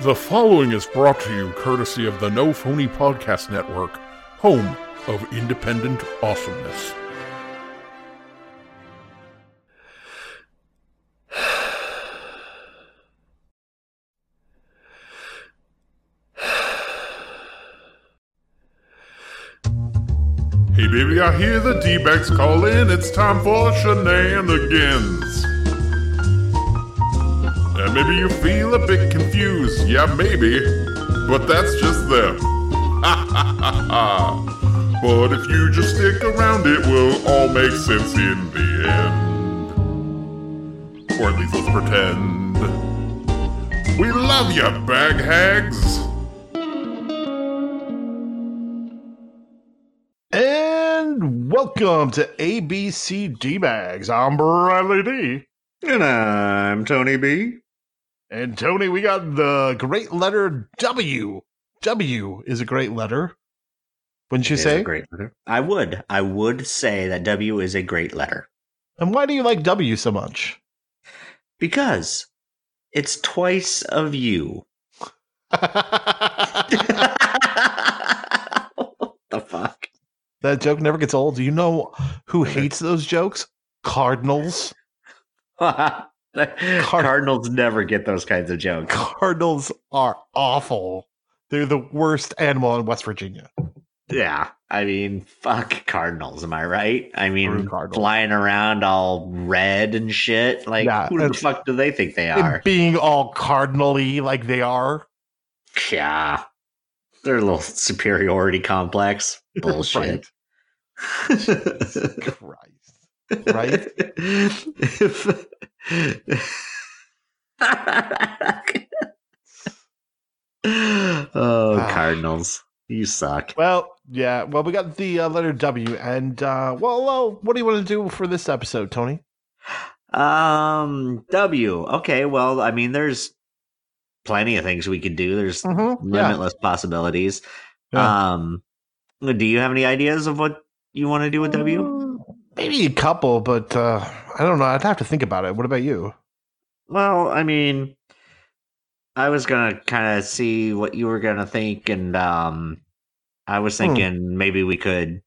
The following is brought to you courtesy of the No Phony Podcast Network, home of independent awesomeness. Hey baby, I hear the D-bags calling. It's time for shenanigans. And maybe you feel a bit confused. Yeah, maybe. But that's just them. Ha ha ha ha. But if you just stick around, it will all make sense in the end. Or at least let's pretend. We love you, bag hags. And welcome to ABC D Bags. I'm Bradley D. And I'm Tony B. And Tony, we got the great letter W. W is a great letter. Wouldn't you It is say? a great letter. I would. I would say that W is a great letter and why do you like W so much? because it's twice of you. that the fuck? That joke never gets old. Do you know who hates those jokes? Cardinals. Cardinals never get those kinds of jokes. Cardinals are awful. They're the worst animal in West Virginia. Yeah. I mean, fuck Cardinals, am I right? I mean, flying around all red and shit. Like, Yeah, who the fuck do they think they are? being all cardinally like they are. Yeah. They're a little superiority complex. Bullshit. Christ. Right? If- oh, Ah. Cardinals. You suck. Well, yeah. Well, we got the uh, letter W, and uh, well, well, what do you want to do for this episode, Tony? Um, W. Okay, well, I mean, there's plenty of things we could do. There's Mm-hmm. Yeah. limitless possibilities. Yeah. Um, do you have any ideas of what you want to do with W? Maybe a couple, but uh, I don't know. I'd have to think about it. What about you? Well, I mean, I was gonna kind of see what you were gonna think, and um, I was Hmm. thinking maybe we could,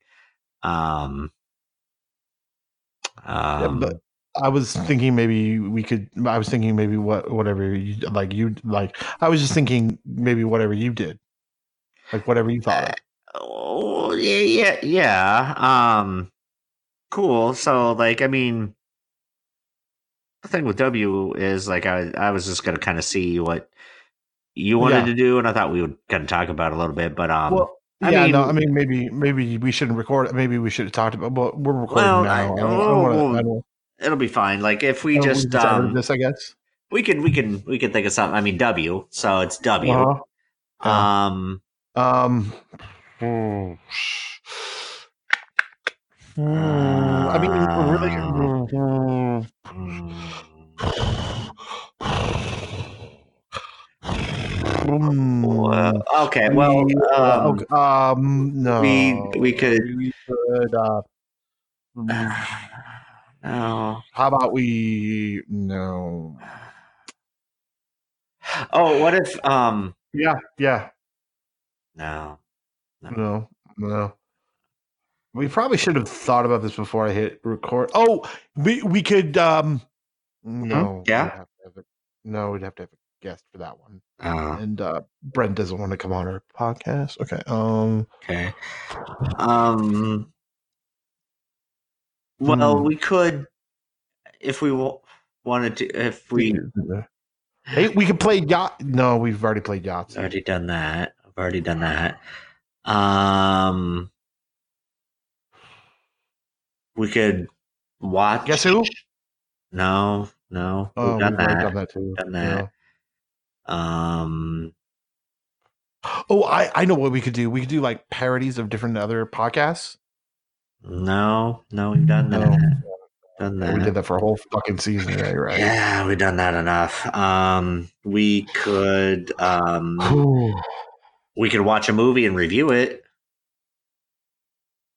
um, Yeah, um, but I was thinking maybe we could. I was thinking maybe what whatever you like. You like. I was just thinking maybe whatever you did, like whatever you thought. oh, yeah, yeah, yeah. Um, cool. So, like, I mean, the thing with W is like I I was just gonna kind of see what you wanted Yeah. to do, and I thought we would kind of talk about it a little bit, but um. well, I yeah, no, mean- I mean maybe maybe we shouldn't record it. Maybe we should have talked about. But we're recording Well, now. I- I, don't, I don't wanna- well, I don't- It'll be fine. Like if we just um, this, I guess. we can we can we can think of something. I mean W, so it's W. Uh-huh. Yeah. Um, Um. I mean, really. Well, okay. Well, We- um, um, no. we- we could- We could. Uh, no. how about we? No. Oh, what if um Yeah. Yeah. no. No. No. We probably should have thought about this before I hit record. Oh, we we could. um No. Yeah? we'd have to have a- no, we'd have to have a guest for that one. Oh, and uh Brent doesn't want to come on our podcast. Okay. Um okay. Um. Well, Hmm. we could if we wanted to. If we Hey, we could play yacht. No, we've already played yachts. I've already done that. I've already done that. Um, we could watch. Guess who? No, no, Oh, we've done we've that. done that too. Done that. Um, Oh, I I know what we could do. We could do like parodies of different other podcasts. no, no, we've done No. that. Done that. we did that for a whole fucking season, yeah, you're right? Yeah, we've done that enough. Um, we could um, we could watch a movie and review it.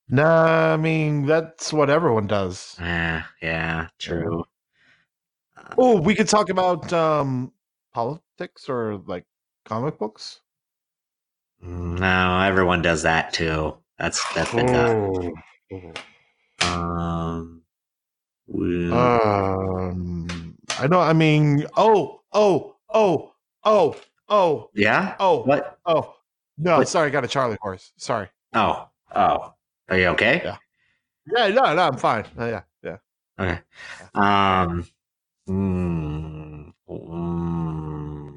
Nah, I mean that's what everyone does. Yeah, yeah, true. Uh, Oh, we could talk about um politics or like comic books? No, everyone does that too. That's that's been done. Oh. Um, we- Um, I know. I mean, oh, oh, oh, oh, oh, yeah. oh, What? oh. No, What? sorry, I got a Charlie horse. Sorry. Oh, oh. Are you okay? Yeah. Yeah, no, no, I'm fine. Uh, yeah, yeah. Okay. Um. Mm, mm,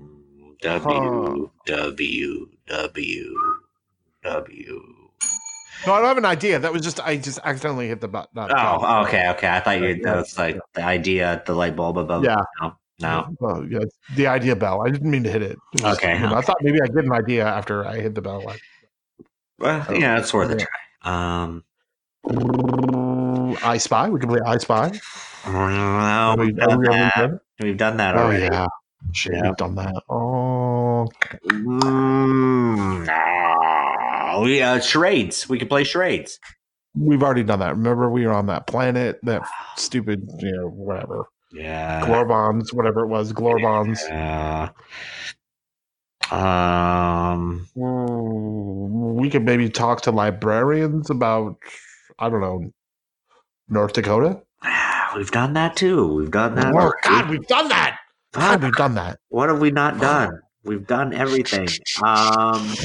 W W W W. No, I don't have an idea. That was just I just accidentally hit the button. Oh, button. okay, okay. I thought you that was like the idea, the light bulb above. Yeah. No, no. Well, yeah, the idea bell. I didn't mean to hit it. It was- Okay, you know, I thought maybe I get an idea after I hit the bell. Like, Well, yeah, it's worth a try. Um. I Spy. We can play I Spy. No, we- we've done that. We've done that Oh already. yeah. Shit, Yeah. we've done that. Oh, Mm, no. We uh, charades. We can play charades. we've already done that. Remember, we were on that planet, that stupid, you know, whatever, Yeah. Glorbons, whatever it was, Glorbons. Uh, um. Mm, We could maybe talk to librarians about, I don't know, North Dakota. We've done that too. We've done that. Oh already. God, we've done that. God, we've done that. What have we not done? We've done everything. Um.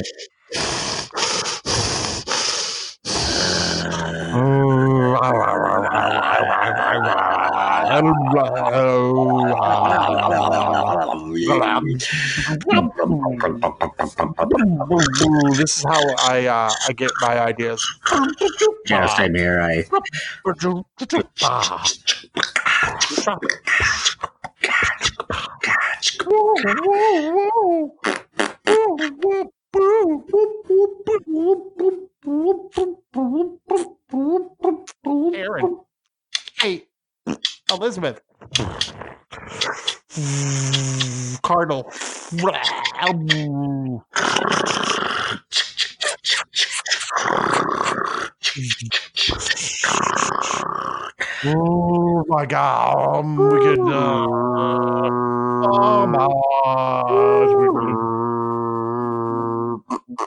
This is how I uh, I get my ideas. Yeah, same here. I. Aaron. Hey, Elizabeth. Cardinal. Oh my god. Um, we could. Uh, oh my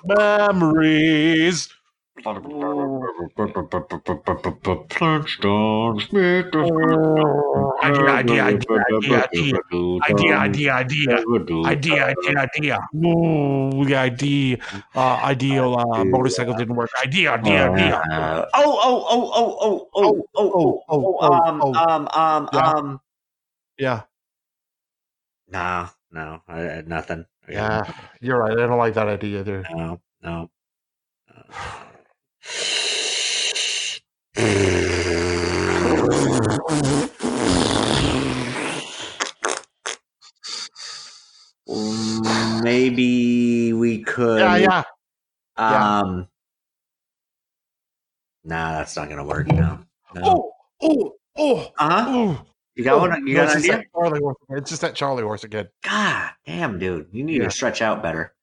god. Memories. Idea, idea, idea, idea, idea. Idea, idea, idea. Idea, idea, idea. Ooh, the idea, uh, ideal uh, motorcycle didn't work. Idea, idea, idea. Uh, oh, oh, oh, oh, oh, oh, oh, oh, oh, oh, oh, um, oh. um, um, um. Yeah, No, no, I, nothing. yeah, you're right. I don't like that idea either. No, no. Mm, Maybe we could. Yeah, yeah. yeah. Um. Nah, that's not gonna work. No. no. Oh, oh, oh, Uh huh. You got one? You No, got it's an just idea? Charlie horse. It's just that Charlie horse again. God damn, dude. You need Yeah. to stretch out better.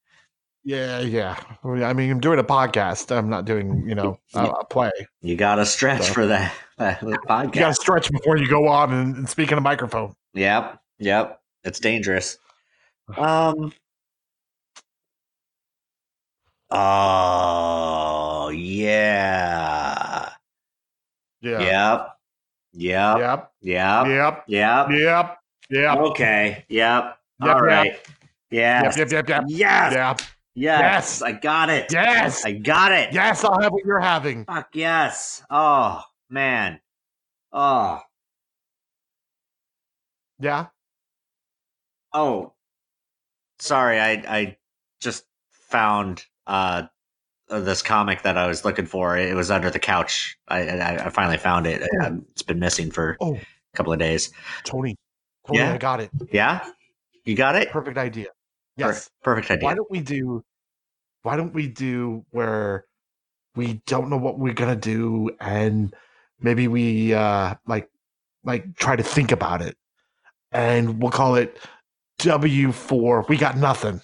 Yeah, yeah. I mean, I'm doing a podcast. I'm not doing, you know, a, a play. You got to stretch So- for that, that You got to stretch before you go on and, and speak in a microphone. Yep. Yep. It's dangerous. Um. Oh yeah. Yeah. Yep. Yep. Yep. Yep. Yep. Yep. Yep. Yep. Okay. Yep. Yep, All yep. right. Yes. Yep. Yep. Yep. Yep. Yes. Yep. Yes. Yes. I got it. Yes. I got it. Yes. I'll have what you're having. Fuck yes. Oh man. Oh. Yeah. Oh. Sorry, I I just found uh this comic that I was looking for. It was under the couch. I I, I finally found it. Oh. It's been missing for Oh. a couple of days. Tony. Tony, Yeah? I got it. Yeah? You got it? Perfect idea. Yes. perfect idea. Why don't we do? Why don't we do where we don't know what we're gonna do, and maybe we uh like like try to think about it, and we'll call it W for. We got nothing.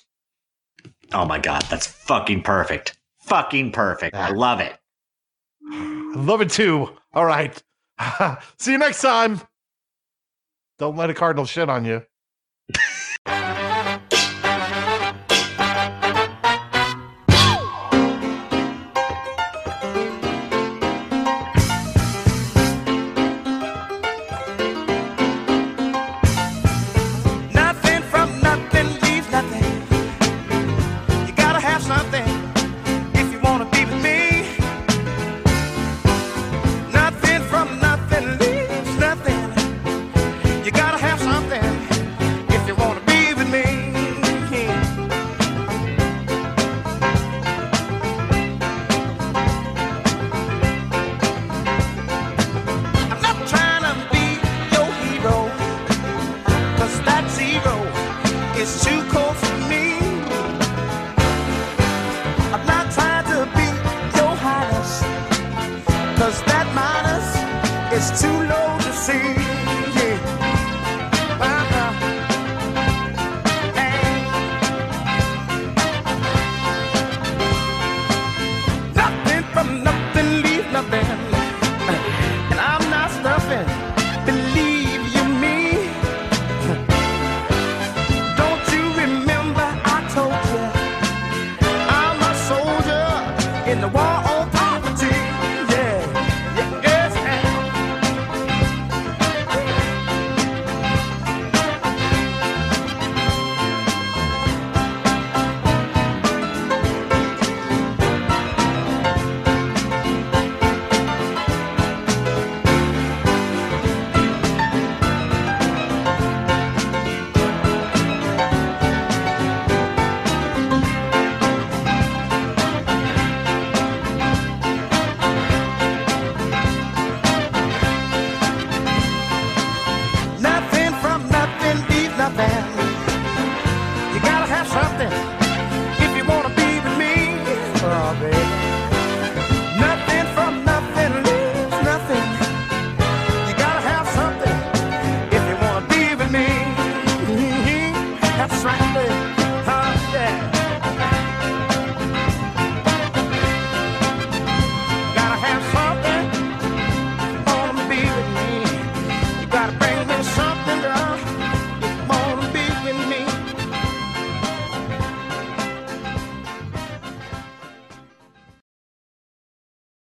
Oh my god, that's fucking perfect. Fucking perfect. I love it. I love it too. All right. See you next time. Don't let a cardinal shit on you.